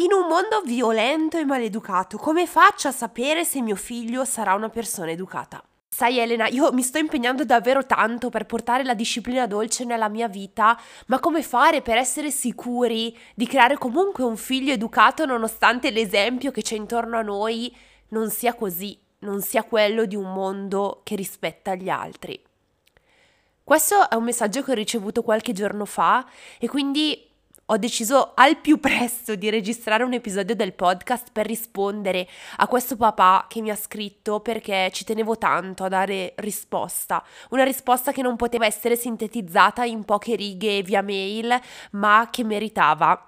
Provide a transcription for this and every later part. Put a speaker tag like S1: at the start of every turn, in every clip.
S1: In un mondo violento e maleducato, come faccio a sapere se mio figlio sarà una persona educata? Sai Elena, io mi sto impegnando davvero tanto per portare la disciplina dolce nella mia vita, ma come fare per essere sicuri di creare comunque un figlio educato nonostante l'esempio che c'è intorno a noi non sia così, non sia quello di un mondo che rispetta gli altri? Questo è un messaggio che ho ricevuto qualche giorno fa e quindi ho deciso al più presto di registrare un episodio del podcast per rispondere a questo papà che mi ha scritto perché ci tenevo tanto a dare risposta. Una risposta che non poteva essere sintetizzata in poche righe via mail, ma che meritava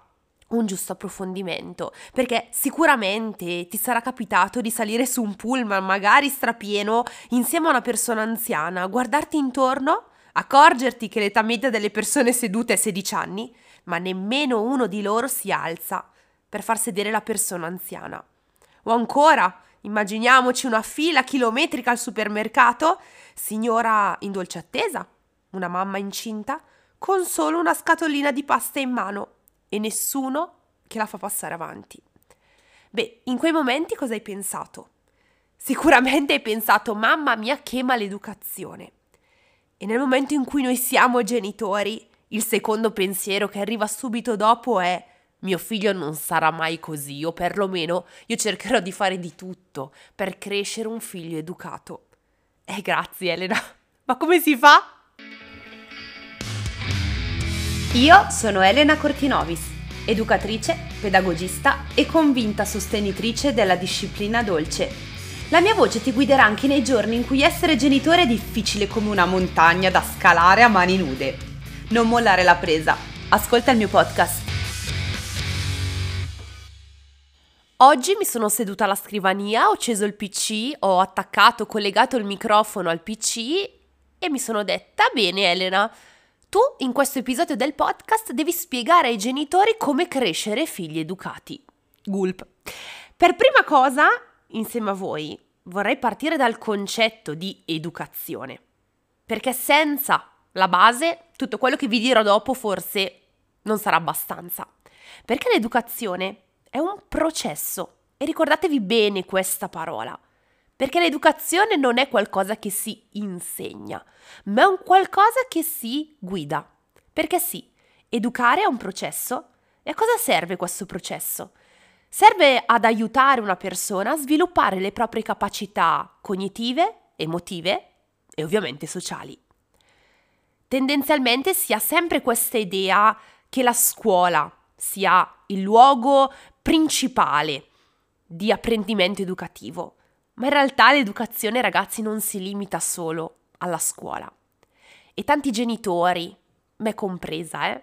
S1: un giusto approfondimento, perché sicuramente ti sarà capitato di salire su un pullman, magari strapieno, insieme a una persona anziana, guardarti intorno, accorgerti che l'età media delle persone sedute è 16 anni ma nemmeno uno di loro si alza per far sedere la persona anziana. O ancora, immaginiamoci una fila chilometrica al supermercato, signora in dolce attesa, una mamma incinta, con solo una scatolina di pasta in mano e nessuno che la fa passare avanti. Beh, in quei momenti cosa hai pensato? Sicuramente hai pensato, mamma mia, che maleducazione. E nel momento in cui noi siamo genitori, il secondo pensiero che arriva subito dopo è mio figlio non sarà mai così, o perlomeno io cercherò di fare di tutto per crescere un figlio educato. Eh, grazie Elena. Ma come si fa?
S2: Io sono Elena Cortinovis, educatrice, pedagogista e convinta sostenitrice della disciplina dolce. La mia voce ti guiderà anche nei giorni in cui essere genitore è difficile come una montagna da scalare a mani nude non mollare la presa. Ascolta il mio podcast.
S1: Oggi mi sono seduta alla scrivania, ho acceso il PC, ho attaccato, collegato il microfono al PC e mi sono detta, bene Elena, tu in questo episodio del podcast devi spiegare ai genitori come crescere figli educati. Gulp. Per prima cosa, insieme a voi, vorrei partire dal concetto di educazione. Perché senza la base, tutto quello che vi dirò dopo forse non sarà abbastanza. Perché l'educazione è un processo e ricordatevi bene questa parola. Perché l'educazione non è qualcosa che si insegna, ma è un qualcosa che si guida. Perché sì, educare è un processo. E a cosa serve questo processo? Serve ad aiutare una persona a sviluppare le proprie capacità cognitive, emotive e ovviamente sociali tendenzialmente si ha sempre questa idea che la scuola sia il luogo principale di apprendimento educativo, ma in realtà l'educazione ragazzi non si limita solo alla scuola. E tanti genitori, me compresa, eh,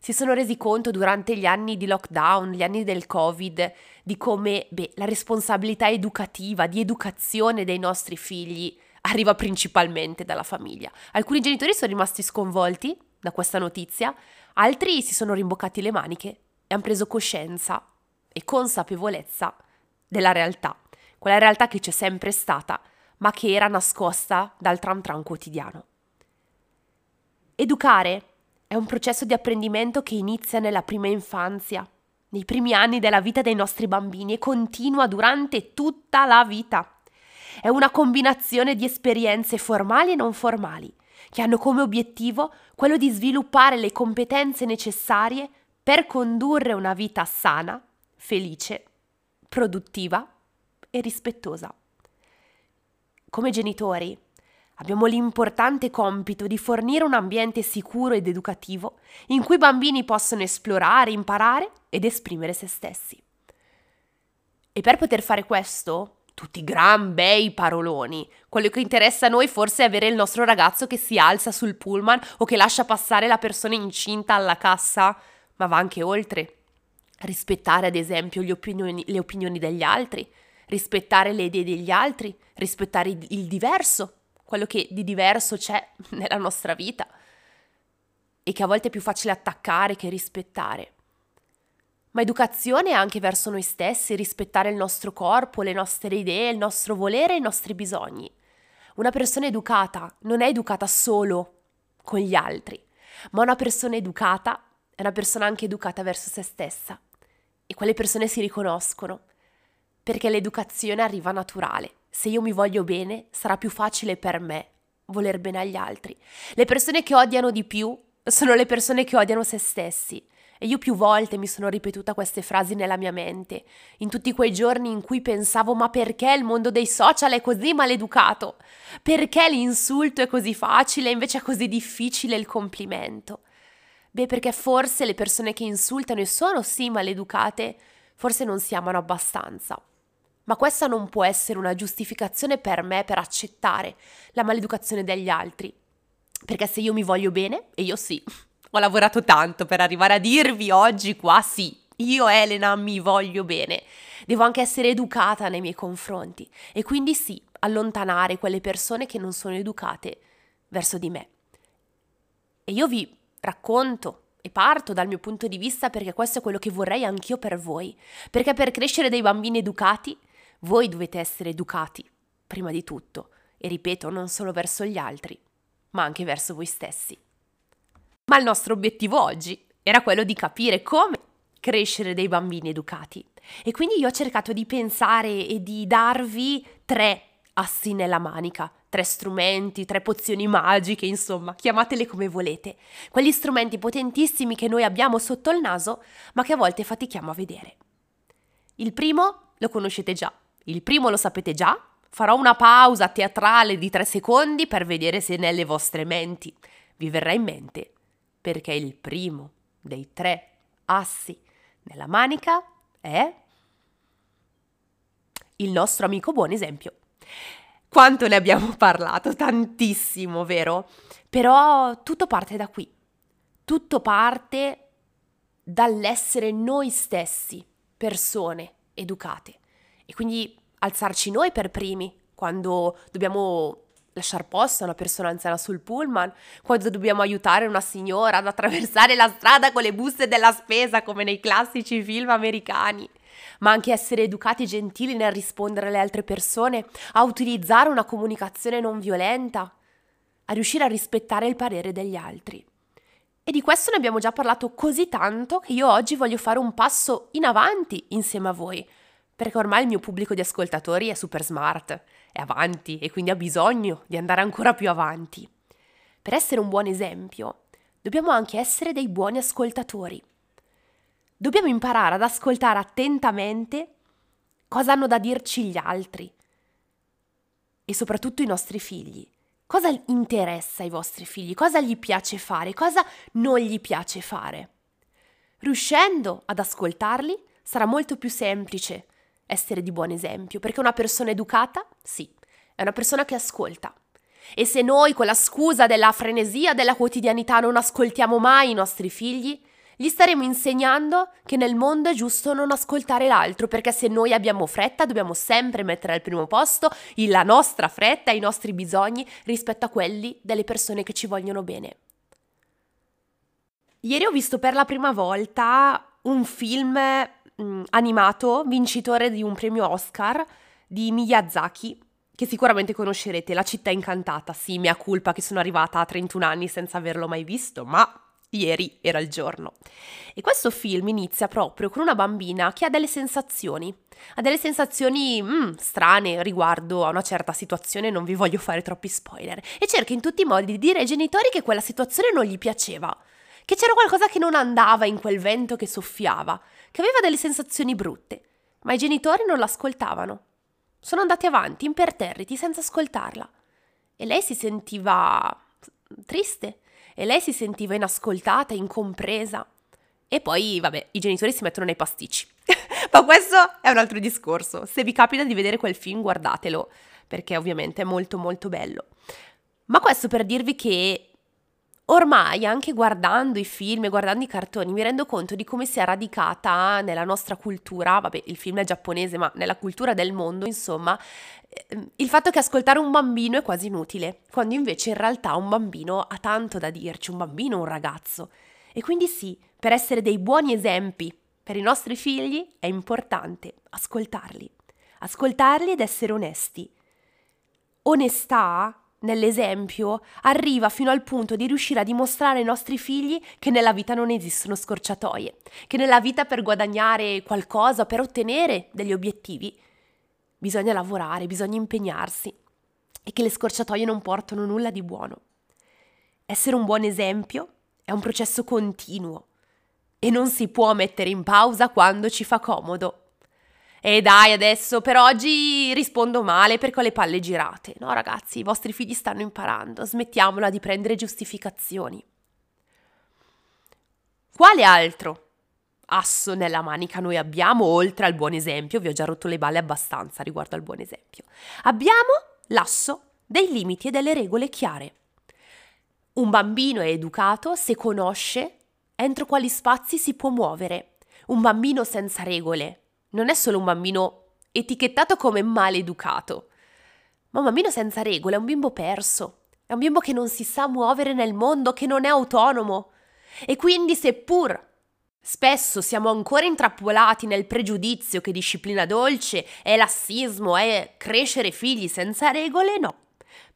S1: si sono resi conto durante gli anni di lockdown, gli anni del Covid, di come beh, la responsabilità educativa, di educazione dei nostri figli arriva principalmente dalla famiglia. Alcuni genitori sono rimasti sconvolti da questa notizia, altri si sono rimboccati le maniche e hanno preso coscienza e consapevolezza della realtà, quella realtà che c'è sempre stata, ma che era nascosta dal tram tram quotidiano. Educare è un processo di apprendimento che inizia nella prima infanzia, nei primi anni della vita dei nostri bambini e continua durante tutta la vita. È una combinazione di esperienze formali e non formali, che hanno come obiettivo quello di sviluppare le competenze necessarie per condurre una vita sana, felice, produttiva e rispettosa. Come genitori abbiamo l'importante compito di fornire un ambiente sicuro ed educativo in cui i bambini possono esplorare, imparare ed esprimere se stessi. E per poter fare questo tutti gran bei paroloni. Quello che interessa a noi forse è avere il nostro ragazzo che si alza sul pullman o che lascia passare la persona incinta alla cassa, ma va anche oltre. Rispettare ad esempio opinioni, le opinioni degli altri, rispettare le idee degli altri, rispettare il diverso, quello che di diverso c'è nella nostra vita. E che a volte è più facile attaccare che rispettare ma educazione anche verso noi stessi, rispettare il nostro corpo, le nostre idee, il nostro volere e i nostri bisogni. Una persona educata non è educata solo con gli altri, ma una persona educata è una persona anche educata verso se stessa e quelle persone si riconoscono, perché l'educazione arriva naturale. Se io mi voglio bene, sarà più facile per me voler bene agli altri. Le persone che odiano di più sono le persone che odiano se stessi. E io più volte mi sono ripetuta queste frasi nella mia mente, in tutti quei giorni in cui pensavo ma perché il mondo dei social è così maleducato? Perché l'insulto è così facile e invece è così difficile il complimento? Beh, perché forse le persone che insultano e sono sì maleducate, forse non si amano abbastanza. Ma questa non può essere una giustificazione per me per accettare la maleducazione degli altri. Perché se io mi voglio bene, e io sì, ho lavorato tanto per arrivare a dirvi oggi qua sì, io Elena mi voglio bene. Devo anche essere educata nei miei confronti e quindi sì, allontanare quelle persone che non sono educate verso di me. E io vi racconto e parto dal mio punto di vista perché questo è quello che vorrei anch'io per voi. Perché per crescere dei bambini educati, voi dovete essere educati, prima di tutto. E ripeto, non solo verso gli altri, ma anche verso voi stessi. Ma il nostro obiettivo oggi era quello di capire come crescere dei bambini educati. E quindi io ho cercato di pensare e di darvi tre assi nella manica, tre strumenti, tre pozioni magiche, insomma, chiamatele come volete. Quegli strumenti potentissimi che noi abbiamo sotto il naso, ma che a volte fatichiamo a vedere. Il primo lo conoscete già, il primo lo sapete già. Farò una pausa teatrale di tre secondi per vedere se nelle vostre menti vi verrà in mente perché il primo dei tre assi nella manica è il nostro amico buon esempio. Quanto ne abbiamo parlato? Tantissimo, vero? Però tutto parte da qui. Tutto parte dall'essere noi stessi, persone educate. E quindi alzarci noi per primi, quando dobbiamo lasciare posto a una persona anziana sul pullman, quando dobbiamo aiutare una signora ad attraversare la strada con le buste della spesa come nei classici film americani, ma anche essere educati e gentili nel rispondere alle altre persone, a utilizzare una comunicazione non violenta, a riuscire a rispettare il parere degli altri. E di questo ne abbiamo già parlato così tanto che io oggi voglio fare un passo in avanti insieme a voi, perché ormai il mio pubblico di ascoltatori è super smart è avanti e quindi ha bisogno di andare ancora più avanti. Per essere un buon esempio, dobbiamo anche essere dei buoni ascoltatori. Dobbiamo imparare ad ascoltare attentamente cosa hanno da dirci gli altri e soprattutto i nostri figli. Cosa interessa ai vostri figli? Cosa gli piace fare? Cosa non gli piace fare? Riuscendo ad ascoltarli sarà molto più semplice essere di buon esempio, perché una persona educata, sì, è una persona che ascolta. E se noi con la scusa della frenesia della quotidianità non ascoltiamo mai i nostri figli, gli staremo insegnando che nel mondo è giusto non ascoltare l'altro, perché se noi abbiamo fretta dobbiamo sempre mettere al primo posto la nostra fretta e i nostri bisogni rispetto a quelli delle persone che ci vogliono bene. Ieri ho visto per la prima volta un film mh, mm, animato vincitore di un premio Oscar di Miyazaki, che sicuramente conoscerete, La città incantata. Sì, mia colpa che sono arrivata a 31 anni senza averlo mai visto, ma ieri era il giorno. E questo film inizia proprio con una bambina che ha delle sensazioni, ha delle sensazioni mm, strane riguardo a una certa situazione, non vi voglio fare troppi spoiler, e cerca in tutti i modi di dire ai genitori che quella situazione non gli piaceva, che c'era qualcosa che non andava in quel vento che soffiava, che aveva delle sensazioni brutte, ma i genitori non l'ascoltavano. Sono andati avanti, imperterriti, senza ascoltarla. E lei si sentiva triste, e lei si sentiva inascoltata, incompresa. E poi, vabbè, i genitori si mettono nei pasticci. ma questo è un altro discorso. Se vi capita di vedere quel film, guardatelo, perché ovviamente è molto molto bello. Ma questo per dirvi che Ormai, anche guardando i film e guardando i cartoni, mi rendo conto di come sia radicata nella nostra cultura, vabbè, il film è giapponese, ma nella cultura del mondo, insomma, ehm, il fatto che ascoltare un bambino è quasi inutile, quando invece in realtà un bambino ha tanto da dirci, un bambino, un ragazzo. E quindi sì, per essere dei buoni esempi per i nostri figli è importante ascoltarli, ascoltarli ed essere onesti. Onestà nell'esempio, arriva fino al punto di riuscire a dimostrare ai nostri figli che nella vita non esistono scorciatoie, che nella vita per guadagnare qualcosa, per ottenere degli obiettivi, bisogna lavorare, bisogna impegnarsi e che le scorciatoie non portano nulla di buono. Essere un buon esempio è un processo continuo e non si può mettere in pausa quando ci fa comodo. E dai, adesso per oggi rispondo male perché ho le palle girate. No, ragazzi, i vostri figli stanno imparando, smettiamola di prendere giustificazioni. Quale altro asso nella manica noi abbiamo, oltre al buon esempio? Vi ho già rotto le balle abbastanza riguardo al buon esempio. Abbiamo l'asso dei limiti e delle regole chiare. Un bambino è educato se conosce entro quali spazi si può muovere. Un bambino senza regole non è solo un bambino etichettato come maleducato, ma un bambino senza regole è un bimbo perso, è un bimbo che non si sa muovere nel mondo, che non è autonomo. E quindi seppur spesso siamo ancora intrappolati nel pregiudizio che disciplina dolce è lassismo, è crescere figli senza regole, no.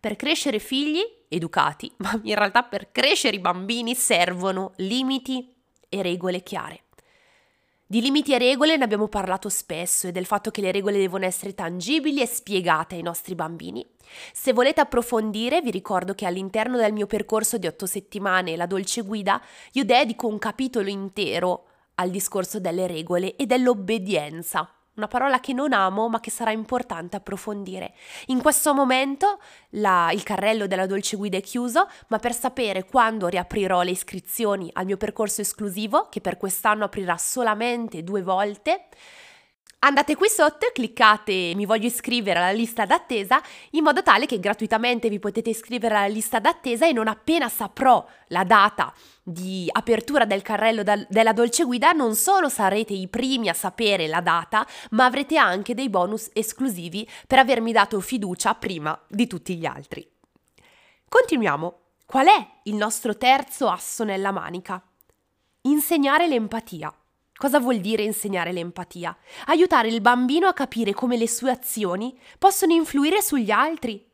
S1: Per crescere figli educati, ma in realtà per crescere i bambini servono limiti e regole chiare. Di limiti e regole ne abbiamo parlato spesso e del fatto che le regole devono essere tangibili e spiegate ai nostri bambini. Se volete approfondire, vi ricordo che all'interno del mio percorso di otto settimane, la dolce guida, io dedico un capitolo intero al discorso delle regole e dell'obbedienza una parola che non amo ma che sarà importante approfondire. In questo momento la, il carrello della dolce guida è chiuso, ma per sapere quando riaprirò le iscrizioni al mio percorso esclusivo, che per quest'anno aprirà solamente due volte, Andate qui sotto e cliccate mi voglio iscrivere alla lista d'attesa in modo tale che gratuitamente vi potete iscrivere alla lista d'attesa e non appena saprò la data di apertura del carrello da, della dolce guida non solo sarete i primi a sapere la data ma avrete anche dei bonus esclusivi per avermi dato fiducia prima di tutti gli altri. Continuiamo. Qual è il nostro terzo asso nella manica? Insegnare l'empatia. Cosa vuol dire insegnare l'empatia? Aiutare il bambino a capire come le sue azioni possono influire sugli altri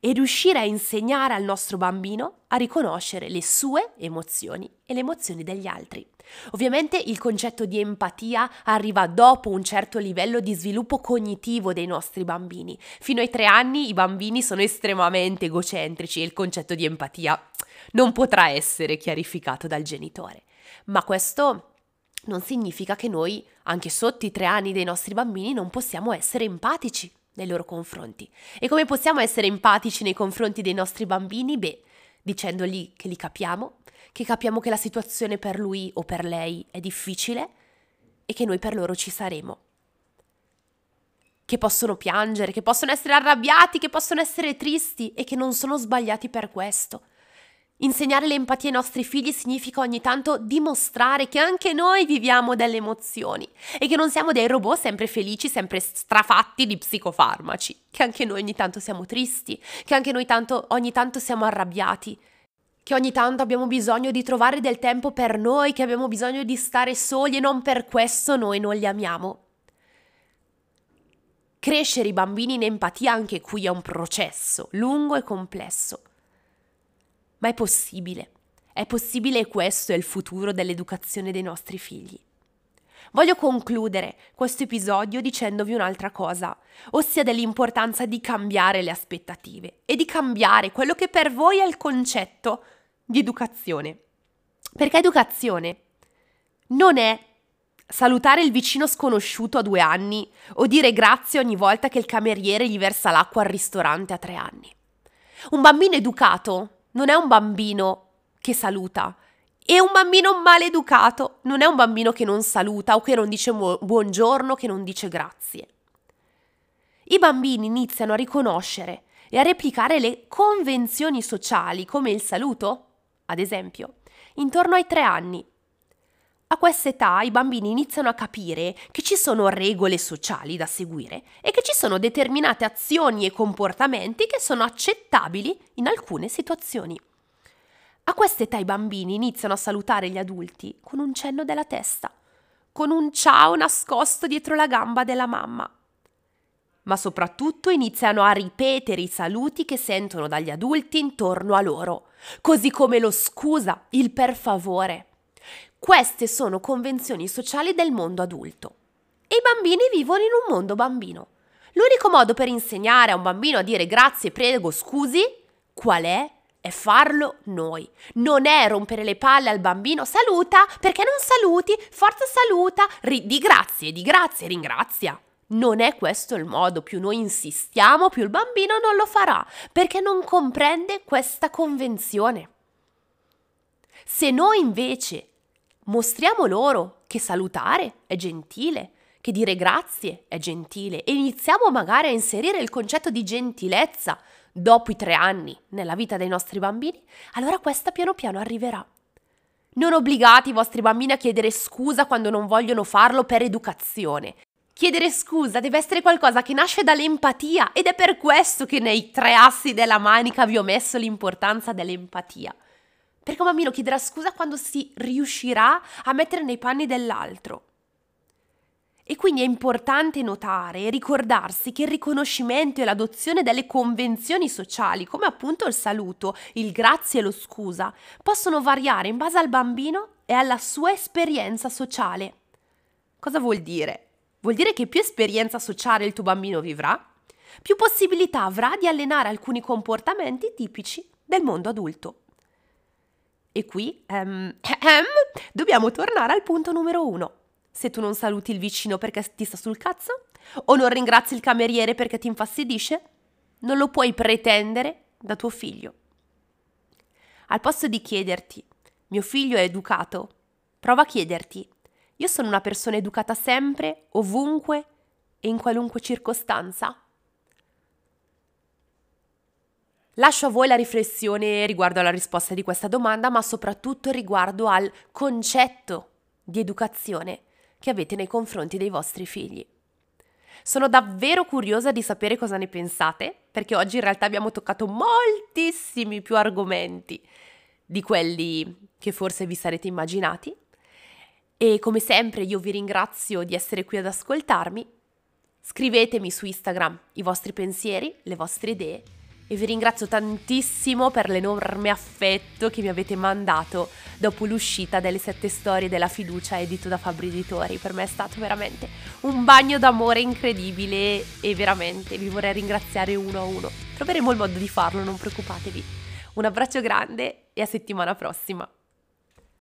S1: e riuscire a insegnare al nostro bambino a riconoscere le sue emozioni e le emozioni degli altri. Ovviamente il concetto di empatia arriva dopo un certo livello di sviluppo cognitivo dei nostri bambini. Fino ai tre anni i bambini sono estremamente egocentrici e il concetto di empatia non potrà essere chiarificato dal genitore. Ma questo non significa che noi, anche sotto i tre anni dei nostri bambini, non possiamo essere empatici nei loro confronti. E come possiamo essere empatici nei confronti dei nostri bambini? Beh, dicendogli che li capiamo, che capiamo che la situazione per lui o per lei è difficile e che noi per loro ci saremo. Che possono piangere, che possono essere arrabbiati, che possono essere tristi e che non sono sbagliati per questo. Insegnare l'empatia ai nostri figli significa ogni tanto dimostrare che anche noi viviamo delle emozioni e che non siamo dei robot sempre felici, sempre strafatti di psicofarmaci, che anche noi ogni tanto siamo tristi, che anche noi tanto, ogni tanto siamo arrabbiati, che ogni tanto abbiamo bisogno di trovare del tempo per noi, che abbiamo bisogno di stare soli e non per questo noi non li amiamo. Crescere i bambini in empatia anche qui è un processo lungo e complesso ma è possibile. È possibile e questo è il futuro dell'educazione dei nostri figli. Voglio concludere questo episodio dicendovi un'altra cosa, ossia dell'importanza di cambiare le aspettative e di cambiare quello che per voi è il concetto di educazione. Perché educazione non è salutare il vicino sconosciuto a due anni o dire grazie ogni volta che il cameriere gli versa l'acqua al ristorante a tre anni. Un bambino educato non è un bambino che saluta. E un bambino maleducato non è un bambino che non saluta o che non dice buongiorno, che non dice grazie. I bambini iniziano a riconoscere e a replicare le convenzioni sociali come il saluto, ad esempio, intorno ai tre anni. A quest'età i bambini iniziano a capire che ci sono regole sociali da seguire e che ci sono determinate azioni e comportamenti che sono accettabili in alcune situazioni. A quest'età i bambini iniziano a salutare gli adulti con un cenno della testa, con un ciao nascosto dietro la gamba della mamma. ma soprattutto iniziano a ripetere i saluti che sentono dagli adulti intorno a loro, così come lo scusa, il per favore. Queste sono convenzioni sociali del mondo adulto. E i bambini vivono in un mondo bambino. L'unico modo per insegnare a un bambino a dire grazie, prego, scusi, qual è? È farlo noi. Non è rompere le palle al bambino, saluta, perché non saluti, forza saluta, ri- di grazie, di grazie, ringrazia. Non è questo il modo, più noi insistiamo, più il bambino non lo farà, perché non comprende questa convenzione. Se noi invece mostriamo loro che salutare è gentile, che dire grazie è gentile e iniziamo magari a inserire il concetto di gentilezza dopo i tre anni nella vita dei nostri bambini, allora questa piano piano arriverà. Non obbligate i vostri bambini a chiedere scusa quando non vogliono farlo per educazione. Chiedere scusa deve essere qualcosa che nasce dall'empatia ed è per questo che nei tre assi della manica vi ho messo l'importanza dell'empatia. Perché un bambino chiederà scusa quando si riuscirà a mettere nei panni dell'altro. E quindi è importante notare e ricordarsi che il riconoscimento e l'adozione delle convenzioni sociali, come appunto il saluto, il grazie e lo scusa, possono variare in base al bambino e alla sua esperienza sociale. Cosa vuol dire? Vuol dire che più esperienza sociale il tuo bambino vivrà, più possibilità avrà di allenare alcuni comportamenti tipici del mondo adulto. E qui um, dobbiamo tornare al punto numero uno se tu non saluti il vicino perché ti sta sul cazzo? O non ringrazi il cameriere perché ti infastidisce? Non lo puoi pretendere da tuo figlio. Al posto di chiederti, mio figlio è educato, prova a chiederti, io sono una persona educata sempre, ovunque e in qualunque circostanza? Lascio a voi la riflessione riguardo alla risposta di questa domanda, ma soprattutto riguardo al concetto di educazione che avete nei confronti dei vostri figli. Sono davvero curiosa di sapere cosa ne pensate, perché oggi in realtà abbiamo toccato moltissimi più argomenti di quelli che forse vi sarete immaginati. E come sempre io vi ringrazio di essere qui ad ascoltarmi. Scrivetemi su Instagram i vostri pensieri, le vostre idee e vi ringrazio tantissimo per l'enorme affetto che mi avete mandato dopo l'uscita delle sette storie della fiducia edito da Fabri Editori. Per me è stato veramente un bagno d'amore incredibile e veramente vi vorrei ringraziare uno a uno. Troveremo il modo di farlo, non preoccupatevi. Un abbraccio grande e a settimana prossima.